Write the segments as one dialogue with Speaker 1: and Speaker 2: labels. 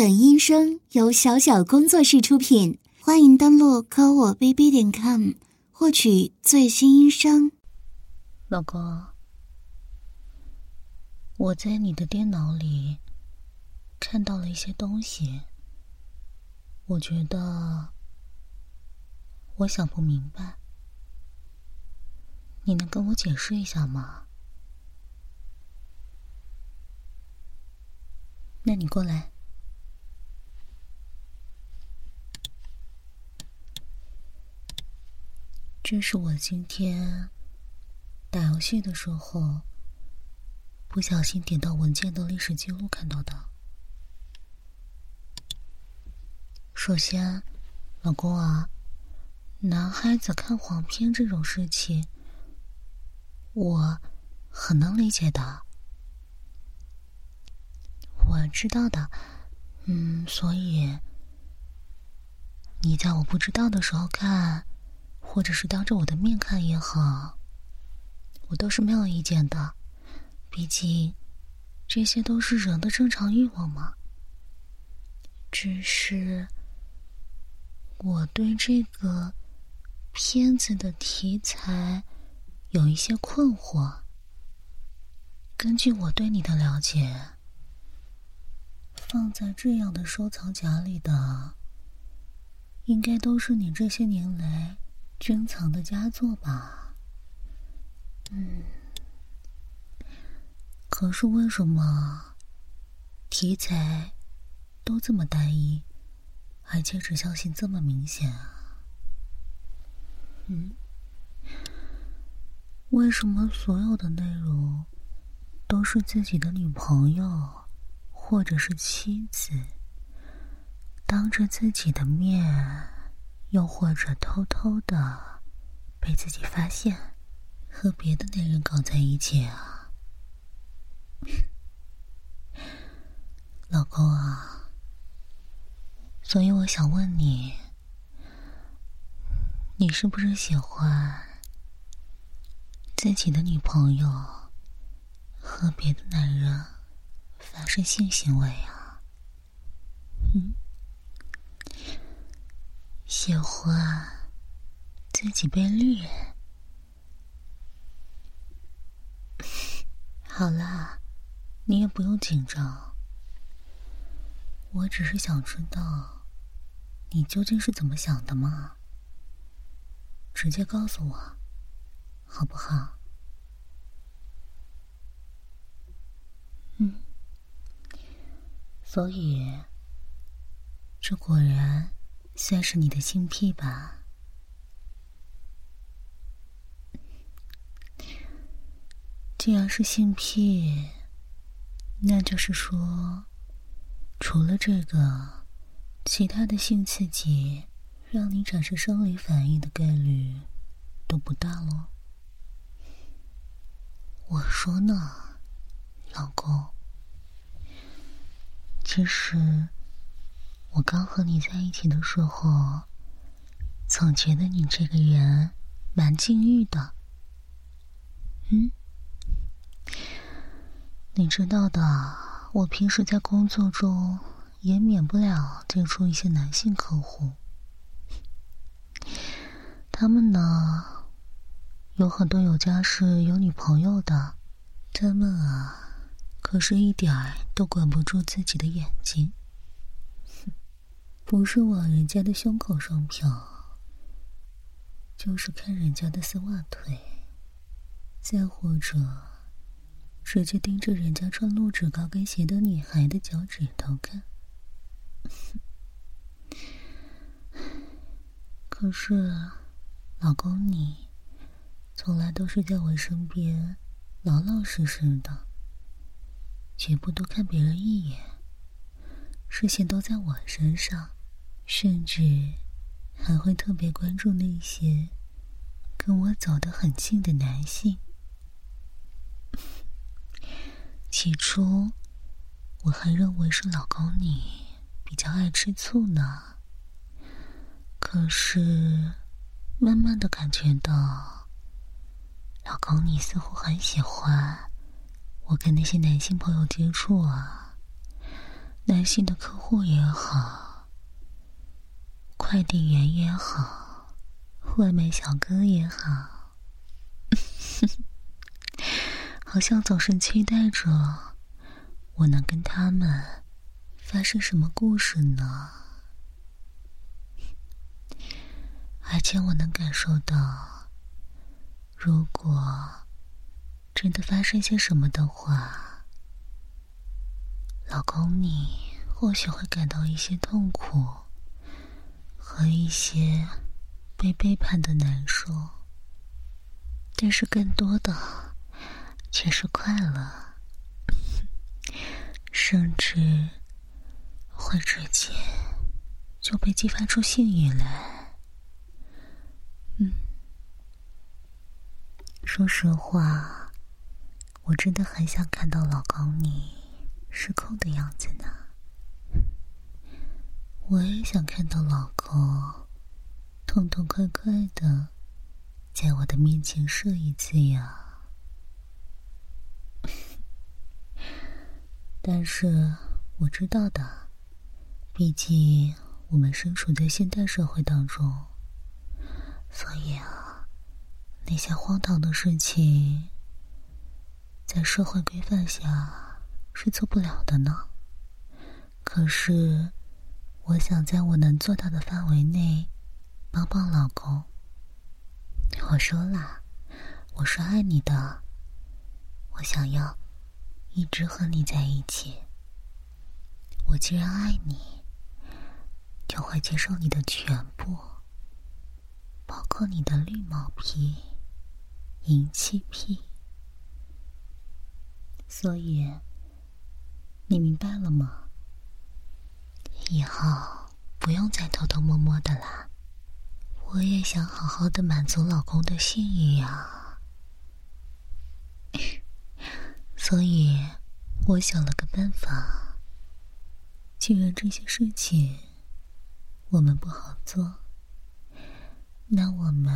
Speaker 1: 本音声由小小工作室出品，欢迎登录科我 bb 点 com 获取最新音声。
Speaker 2: 老公，我在你的电脑里看到了一些东西，我觉得我想不明白，你能跟我解释一下吗？那你过来。这是我今天打游戏的时候不小心点到文件的历史记录看到的。首先，老公啊，男孩子看黄片这种事情，我很能理解的。我知道的，嗯，所以你在我不知道的时候看。或者是当着我的面看也好，我都是没有意见的。毕竟，这些都是人的正常欲望嘛。只是，我对这个片子的题材有一些困惑。根据我对你的了解，放在这样的收藏夹里的，应该都是你这些年来。珍藏的佳作吧，嗯，可是为什么题材都这么单一，而且指向性这么明显啊？嗯，为什么所有的内容都是自己的女朋友或者是妻子当着自己的面？又或者偷偷的被自己发现和别的男人搞在一起啊，老公啊，所以我想问你，你是不是喜欢自己的女朋友和别的男人发生性行为啊？嗯。喜欢自己被绿。好啦，你也不用紧张。我只是想知道，你究竟是怎么想的嘛？直接告诉我，好不好？嗯。所以，这果然。算是你的性癖吧。既然是性癖，那就是说，除了这个，其他的性刺激让你产生生理反应的概率都不大喽。我说呢，老公，其实。我刚和你在一起的时候，总觉得你这个人蛮禁欲的。嗯，你知道的，我平时在工作中也免不了接触一些男性客户，他们呢有很多有家室、有女朋友的，他们啊可是一点儿都管不住自己的眼睛。不是往人家的胸口上瞟，就是看人家的丝袜腿，再或者直接盯着人家穿露趾高跟鞋的女孩的脚趾头看。可是，老公你从来都是在我身边老老实实的，绝不多看别人一眼，视线都在我身上。甚至还会特别关注那些跟我走得很近的男性。起初我还认为是老公你比较爱吃醋呢，可是慢慢的感觉到，老公你似乎很喜欢我跟那些男性朋友接触啊，男性的客户也好，快递员也好，外卖小哥也好，好像总是期待着我能跟他们发生什么故事呢？而且我能感受到，如果真的发生些什么的话。老公，你或许会感到一些痛苦和一些被背叛的难受，但是更多的却是快乐，甚至会直接就被激发出性欲来。嗯，说实话，我真的很想看到老公你。失控的样子呢？我也想看到老公痛痛快快的在我的面前射一次呀！但是我知道的，毕竟我们身处在现代社会当中，所以啊，那些荒唐的事情，在社会规范下。是做不了的呢。可是，我想在我能做到的范围内，帮帮老公。我说了，我是爱你的，我想要一直和你在一起。我既然爱你，就会接受你的全部，包括你的绿毛皮、银气癖。所以。你明白了吗？以后不用再偷偷摸摸的啦。我也想好好的满足老公的心意呀，所以我想了个办法。既然这些事情我们不好做，那我们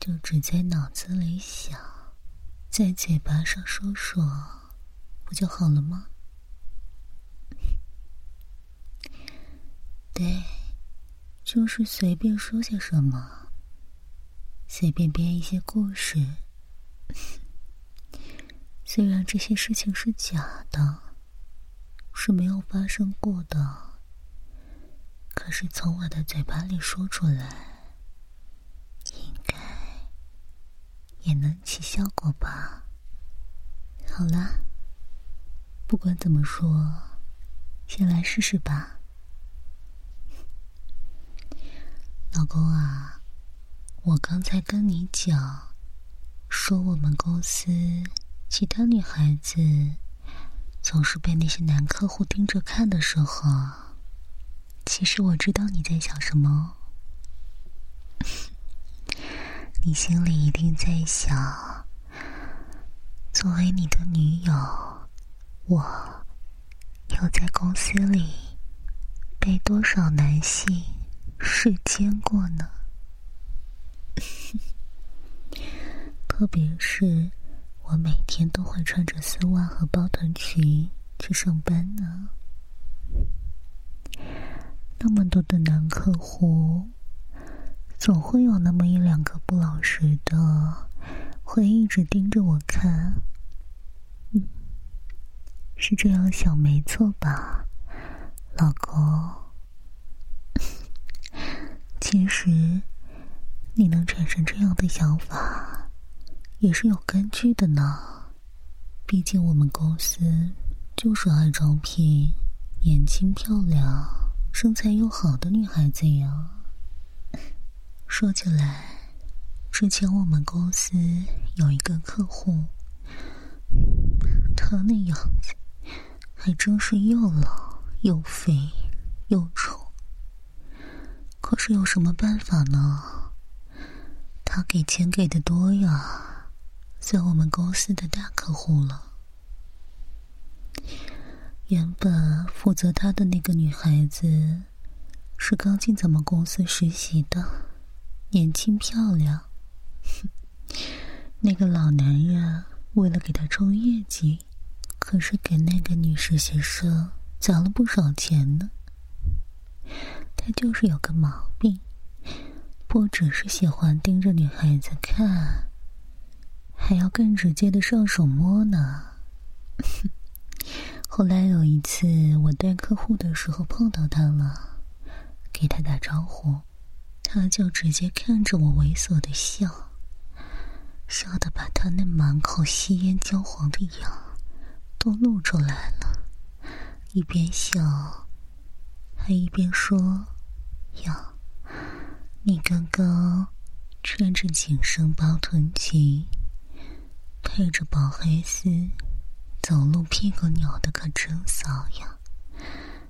Speaker 2: 就只在脑子里想，在嘴巴上说说，不就好了吗？对，就是随便说些什么，随便编一些故事。虽然这些事情是假的，是没有发生过的，可是从我的嘴巴里说出来，应该也能起效果吧。好啦，不管怎么说，先来试试吧。老公啊，我刚才跟你讲，说我们公司其他女孩子总是被那些男客户盯着看的时候，其实我知道你在想什么。你心里一定在想，作为你的女友，我要在公司里被多少男性？是煎过呢，特别是我每天都会穿着丝袜和包臀裙去上班呢。那么多的男客户，总会有那么一两个不老实的，会一直盯着我看。嗯，是这样想没错吧，老公？其实，你能产生这样的想法，也是有根据的呢。毕竟我们公司就是爱招聘年轻、漂亮、身材又好的女孩子呀。说起来，之前我们公司有一个客户，他那样子还真是又老又肥又丑。可是有什么办法呢？他给钱给的多呀，算我们公司的大客户了。原本负责他的那个女孩子是刚进咱们公司实习的，年轻漂亮。那个老男人为了给他冲业绩，可是给那个女实习生砸了不少钱呢。他就是有个毛病，不只是喜欢盯着女孩子看，还要更直接的上手摸呢。后来有一次我带客户的时候碰到他了，给他打招呼，他就直接看着我猥琐的笑，笑得把他那满口吸烟焦黄的牙都露出来了，一边笑，还一边说：“哟，你刚刚穿着紧身包臀裙，配着薄黑丝。”走路屁股扭的可真骚呀，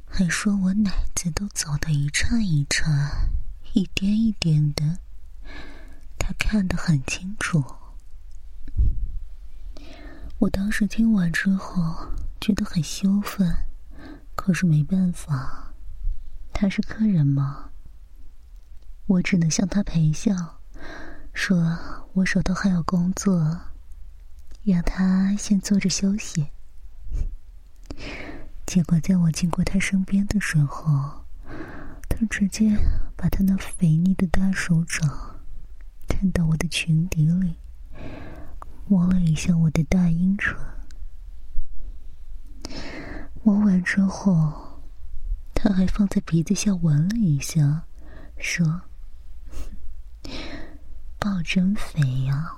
Speaker 2: 还说我奶子都走的一颤一颤、一颠一颠的，他看得很清楚。我当时听完之后觉得很羞愤，可是没办法，他是客人嘛，我只能向他陪笑，说我手头还有工作。让他先坐着休息。结果在我经过他身边的时候，他直接把他那肥腻的大手掌探到我的裙底里，摸了一下我的大阴唇。摸完之后，他还放在鼻子下闻了一下，说：“抱真肥呀，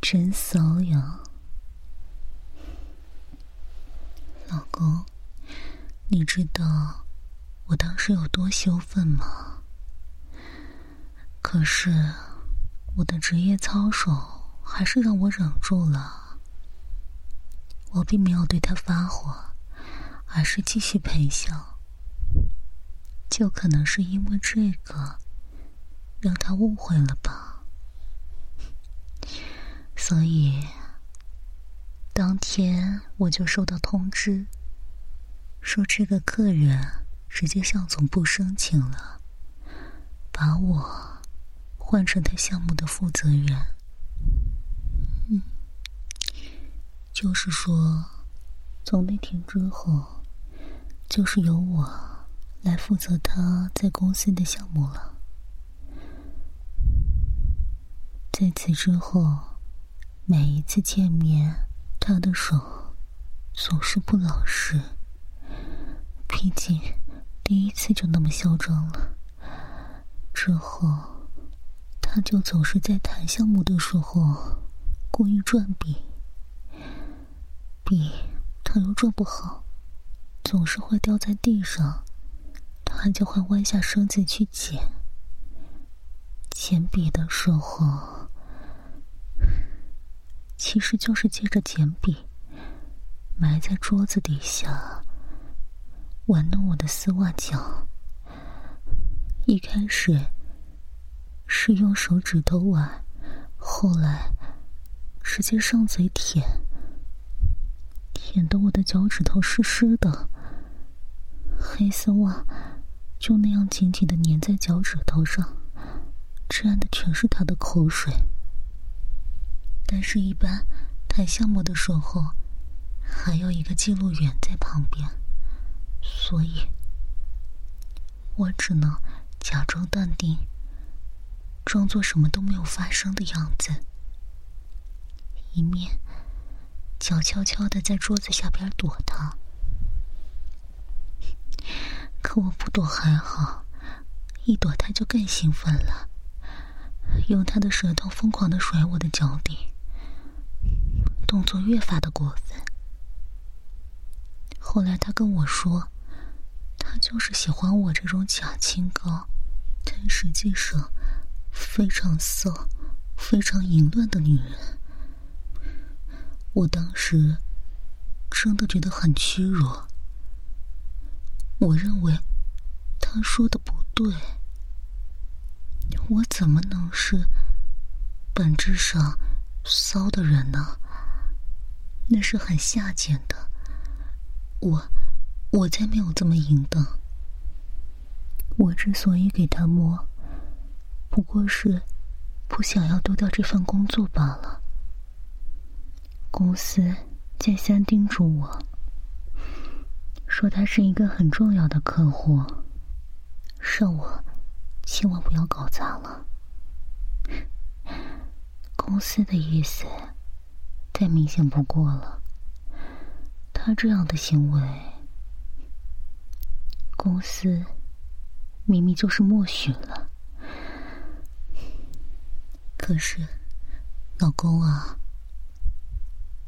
Speaker 2: 真骚呀。”老公，你知道我当时有多羞愤吗？可是我的职业操守还是让我忍住了。我并没有对他发火，而是继续陪笑。就可能是因为这个，让他误会了吧。所以。当天我就收到通知，说这个客人直接向总部申请了，把我换成他项目的负责人。嗯，就是说，从那天之后，就是由我来负责他在公司的项目了。在此之后，每一次见面。他的手总是不老实，毕竟第一次就那么嚣张了。之后，他就总是在谈项目的时候故意转笔，笔他又转不好，总是会掉在地上，他就会弯下身子去捡。捡笔的时候。其实就是借着简笔，埋在桌子底下玩弄我的丝袜脚。一开始是用手指头玩，后来直接上嘴舔，舔得我的脚趾头湿湿的，黑丝袜就那样紧紧的粘在脚趾头上，沾的全是他的口水。但是，一般谈项目的时候，还有一个记录员在旁边，所以，我只能假装淡定，装作什么都没有发生的样子，一面脚悄悄的在桌子下边躲他。可我不躲还好，一躲他就更兴奋了，用他的舌头疯狂的甩我的脚底。动作越发的过分。后来他跟我说，他就是喜欢我这种假清高，但实际上非常色、非常淫乱的女人。我当时真的觉得很屈辱。我认为他说的不对，我怎么能是本质上骚的人呢？那是很下贱的，我，我才没有这么淫荡。我之所以给他摸，不过是不想要丢掉这份工作罢了。公司再三叮嘱我，说他是一个很重要的客户，让我千万不要搞砸了。公司的意思太明显不过了，他这样的行为，公司明明就是默许了。可是，老公啊，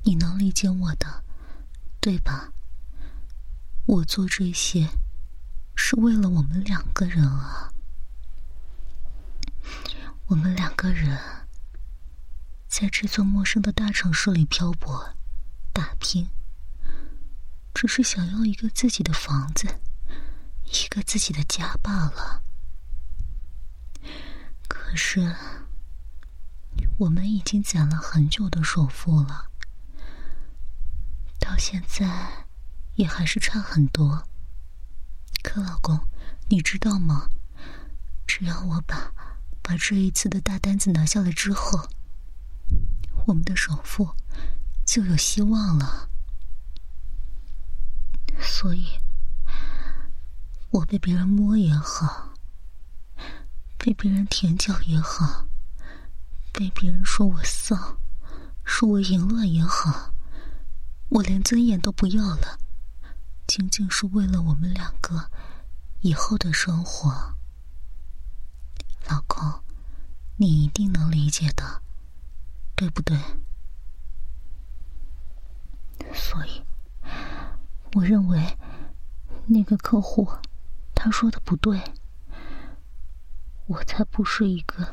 Speaker 2: 你能理解我的，对吧？我做这些是为了我们两个人啊，我们两个人在这座陌生的大城市里漂泊、打拼，只是想要一个自己的房子，一个自己的家罢了。可是。我们已经攒了很久的首付了，到现在也还是差很多。可老公，你知道吗？只要我把把这一次的大单子拿下来之后，我们的首付就有希望了。所以，我被别人摸也好，被别人舔脚也好。被别人说我骚，说我淫乱也好，我连尊严都不要了，仅仅是为了我们两个以后的生活。老公，你一定能理解的，对不对？所以，我认为那个客户他说的不对，我才不是一个。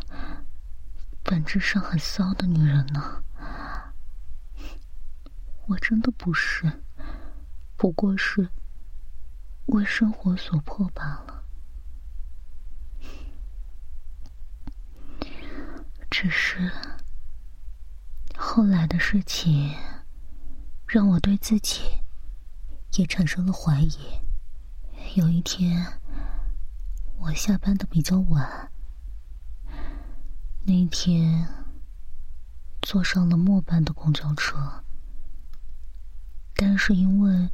Speaker 2: 本质上很骚的女人呢，我真的不是，不过是为生活所迫罢了。只是后来的事情，让我对自己也产生了怀疑。有一天，我下班的比较晚。那天坐上了末班的公交车，但是因为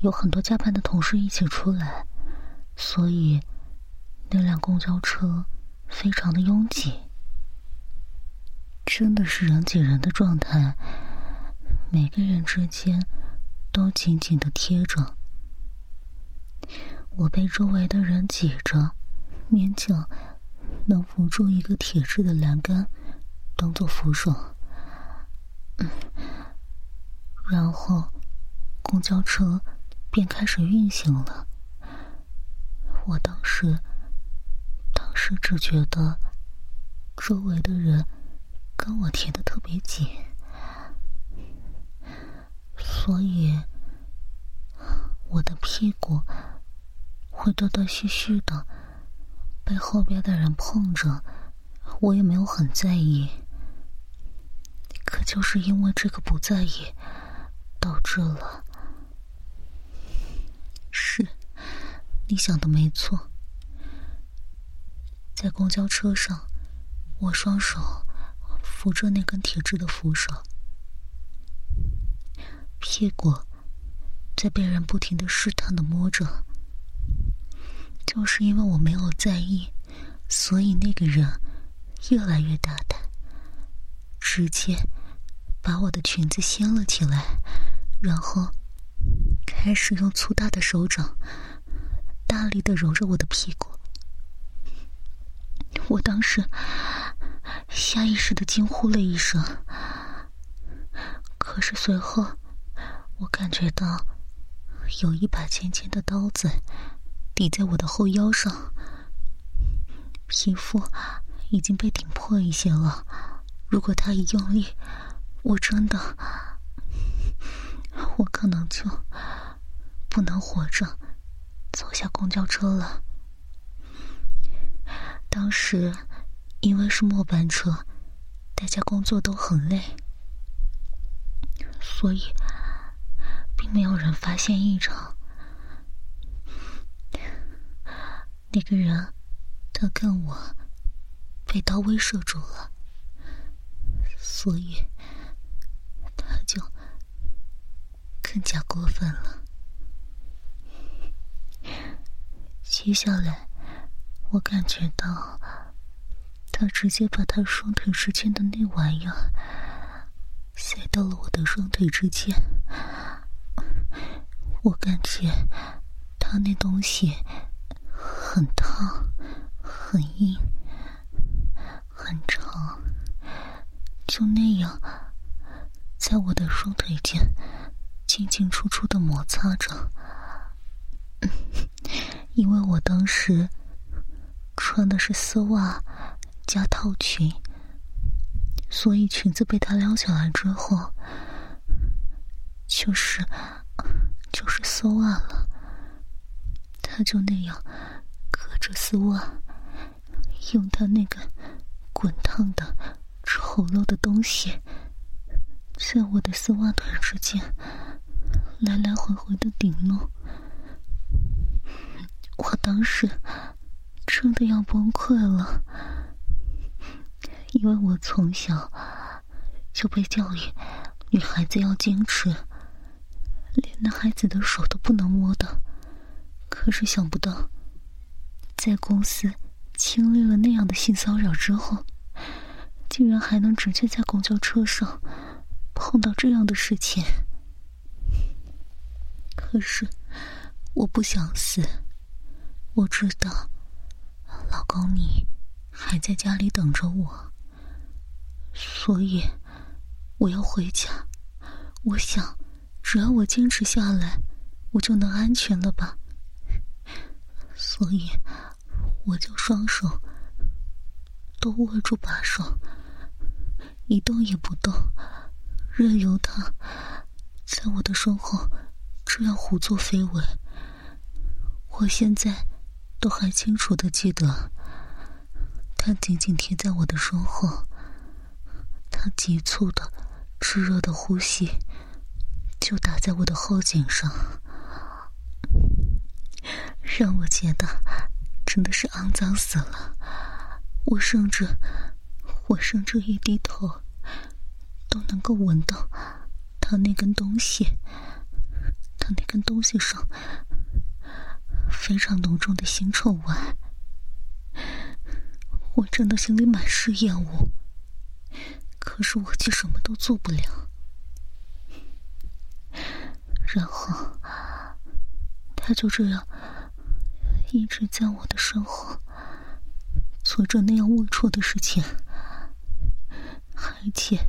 Speaker 2: 有很多加班的同事一起出来，所以那辆公交车非常的拥挤，真的是人挤人的状态，每个人之间都紧紧的贴着，我被周围的人挤着，勉强。能扶住一个铁质的栏杆，当做扶手。嗯然后，公交车便开始运行了。我当时，当时只觉得周围的人跟我贴的特别紧，所以我的屁股会断断续续的。被后边的人碰着，我也没有很在意。可就是因为这个不在意，导致了……是，你想的没错。在公交车上，我双手扶着那根铁质的扶手，屁股在被人不停的试探的摸着。就是因为我没有在意，所以那个人越来越大胆，直接把我的裙子掀了起来，然后开始用粗大的手掌大力的揉着我的屁股。我当时下意识的惊呼了一声，可是随后我感觉到有一把尖尖的刀子。抵在我的后腰上，皮肤已经被顶破一些了。如果他一用力，我真的，我可能就不能活着走下公交车了。当时因为是末班车，大家工作都很累，所以并没有人发现异常。那个人，他看我被刀威慑住了，所以他就更加过分了。接下来，我感觉到他直接把他双腿之间的那玩意儿塞到了我的双腿之间。我感觉他那东西很烫、很硬、很长，就那样在我的双腿间进进出出的摩擦着。因为我当时穿的是丝袜加套裙，所以裙子被他撩起来之后，就是就是丝袜了。他就那样隔着丝袜，用他那个滚烫的、丑陋的东西，在我的丝袜腿之间来来回回的顶弄。我当时真的要崩溃了，因为我从小就被教育，女孩子要坚持，连男孩子的手都不能摸的。可是想不到，在公司经历了那样的性骚扰之后，竟然还能直接在公交车上碰到这样的事情。可是我不想死。我知道，老公你还在家里等着我，所以我要回家。我想，只要我坚持下来，我就能安全了吧。所以，我就双手都握住把手，一动也不动，任由他在我的身后这样胡作非为。我现在。都还清楚的记得，他紧紧贴在我的身后，他急促的、炙热的呼吸就打在我的后颈上，让我觉得真的是肮脏死了。我甚至，我甚至一低头都能够闻到他那根东西，他那根东西上。非常浓重的腥臭味，我真的心里满是厌恶，可是我却什么都做不了。然后，他就这样一直在我的身后做着那样龌龊的事情，而且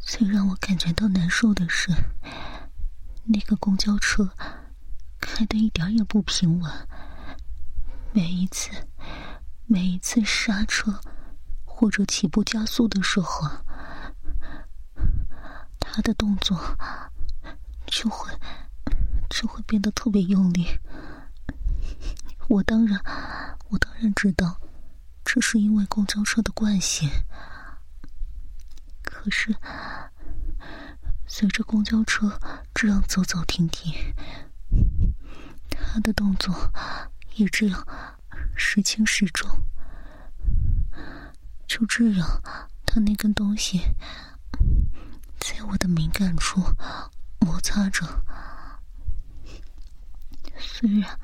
Speaker 2: 最让我感觉到难受的是，那个公交车。开的一点也不平稳，每一次，每一次刹车或者起步加速的时候，他的动作就会就会变得特别用力。我当然，我当然知道，这是因为公交车的惯性。可是，随着公交车这样走走停停。他的动作也这样时轻时重，就这样，他那根东西在我的敏感处摩擦着。虽然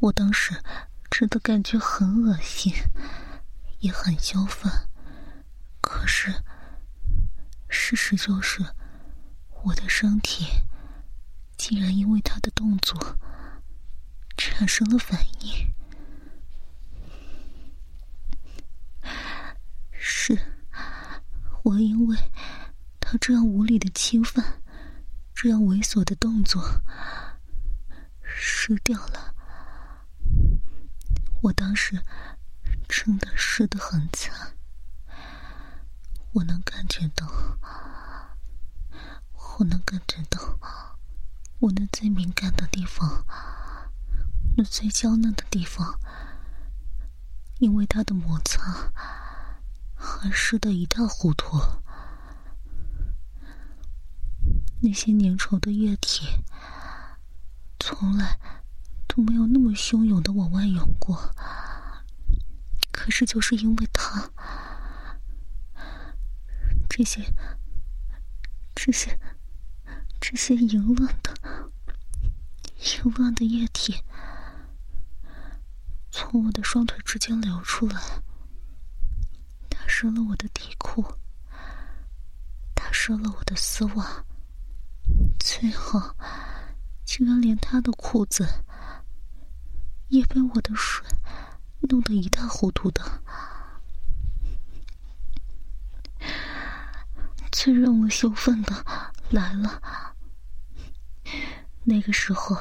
Speaker 2: 我当时真的感觉很恶心，也很焦犯，可是事实就是，我的身体。竟然因为他的动作产生了反应，是我因为他这样无理的侵犯，这样猥琐的动作失掉了。我当时真的失的很惨，我能感觉到，我能感觉到。我那最敏感的地方，那最娇嫩的地方，因为他的摩擦，还湿得一塌糊涂。那些粘稠的液体，从来都没有那么汹涌的往外涌过。可是，就是因为它，这些，这些。这些淫乱的、淫乱的液体。从我的双腿之间流出来，打湿了我的底裤，打湿了我的丝袜，最后竟然连他的裤子也被我的水弄得一塌糊涂的。最让我羞愤的来了，那个时候，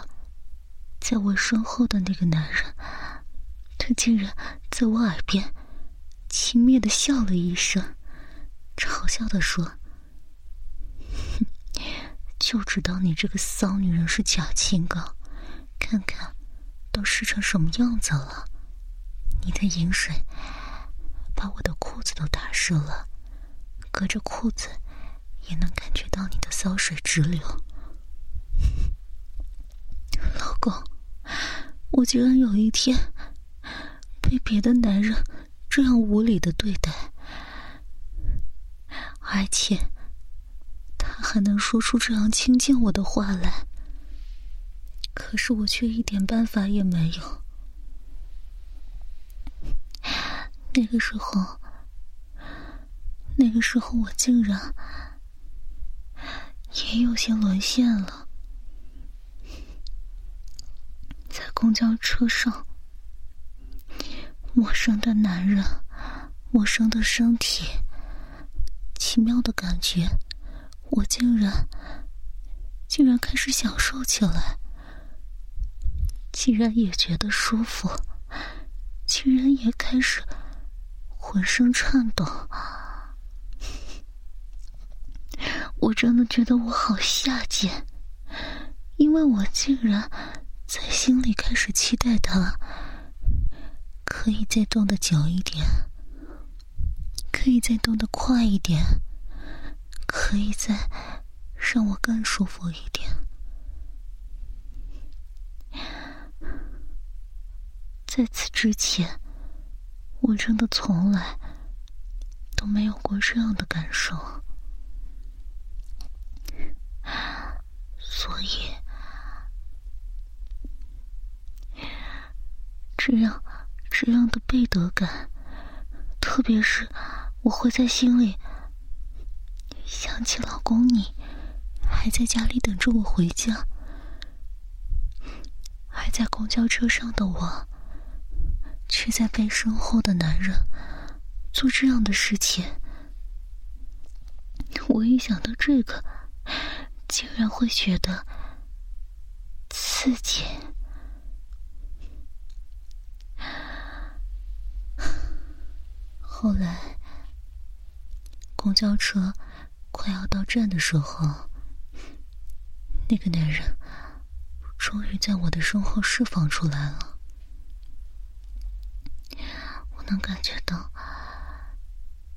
Speaker 2: 在我身后的那个男人，他竟然在我耳边轻蔑的笑了一声，嘲笑的说：“就知道你这个骚女人是假清高，看看都湿成什么样子了，你的饮水把我的裤子都打湿了，隔着裤子。”也能感觉到你的骚水直流，老公，我竟然有一天被别的男人这样无理的对待，而且他还能说出这样亲近我的话来，可是我却一点办法也没有。那个时候，那个时候我竟然。也有些沦陷了，在公交车上，陌生的男人，陌生的身体，奇妙的感觉，我竟然，竟然开始享受起来，竟然也觉得舒服，竟然也开始浑身颤抖。我真的觉得我好下贱，因为我竟然在心里开始期待他可以再动的久一点，可以再动的快一点，可以再让我更舒服一点。在此之前，我真的从来都没有过这样的感受。所以，只要这样的背德感，特别是我会在心里想起老公你还在家里等着我回家，还在公交车上的我，却在被身后的男人做这样的事情。我一想到这个。竟然会觉得刺激。后来，公交车快要到站的时候，那个男人终于在我的身后释放出来了。我能感觉到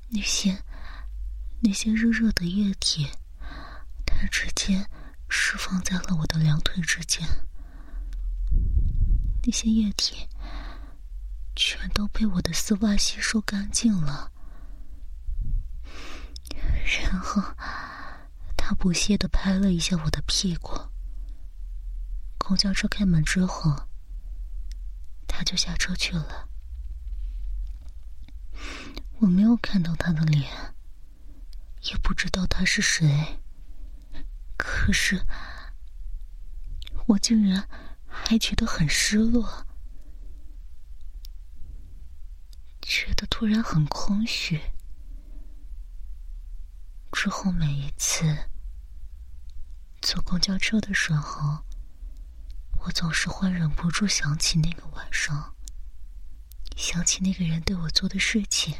Speaker 2: 那些那些热热的液体。他直接释放在了我的两腿之间，那些液体全都被我的丝袜吸收干净了。然后他不屑的拍了一下我的屁股。公交车开门之后，他就下车去了。我没有看到他的脸，也不知道他是谁。可是，我竟然还觉得很失落，觉得突然很空虚。之后每一次坐公交车的时候，我总是会忍不住想起那个晚上，想起那个人对我做的事情，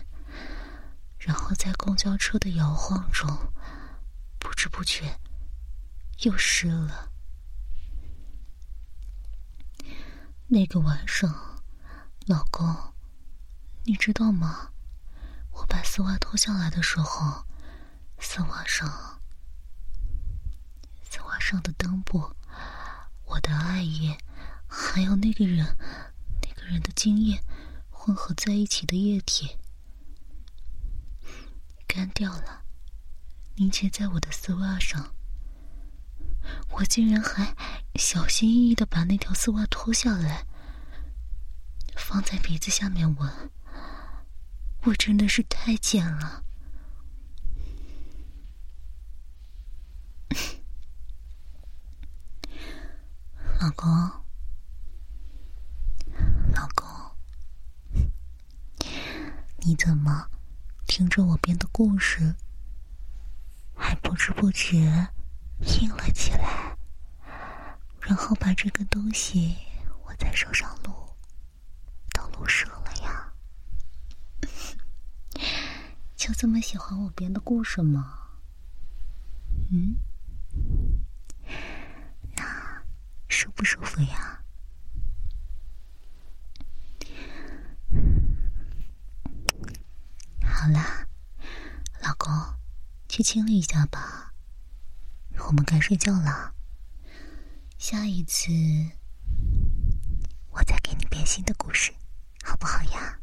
Speaker 2: 然后在公交车的摇晃中，不知不觉。又湿了。那个晚上，老公，你知道吗？我把丝袜脱下来的时候，丝袜上，丝袜上的裆部，我的爱液，还有那个人，那个人的精液混合在一起的液体，干掉了，凝结在我的丝袜上。我竟然还小心翼翼的把那条丝袜脱下来，放在鼻子下面闻。我真的是太贱了，老公，老公，你怎么听着我编的故事，还不知不觉硬了起来？然后把这个东西握在手上录，都录折了呀？就这么喜欢我编的故事吗？嗯，那舒不舒服呀？好啦，老公，去清理一下吧，我们该睡觉了。下一次，我再给你编新的故事。好不好呀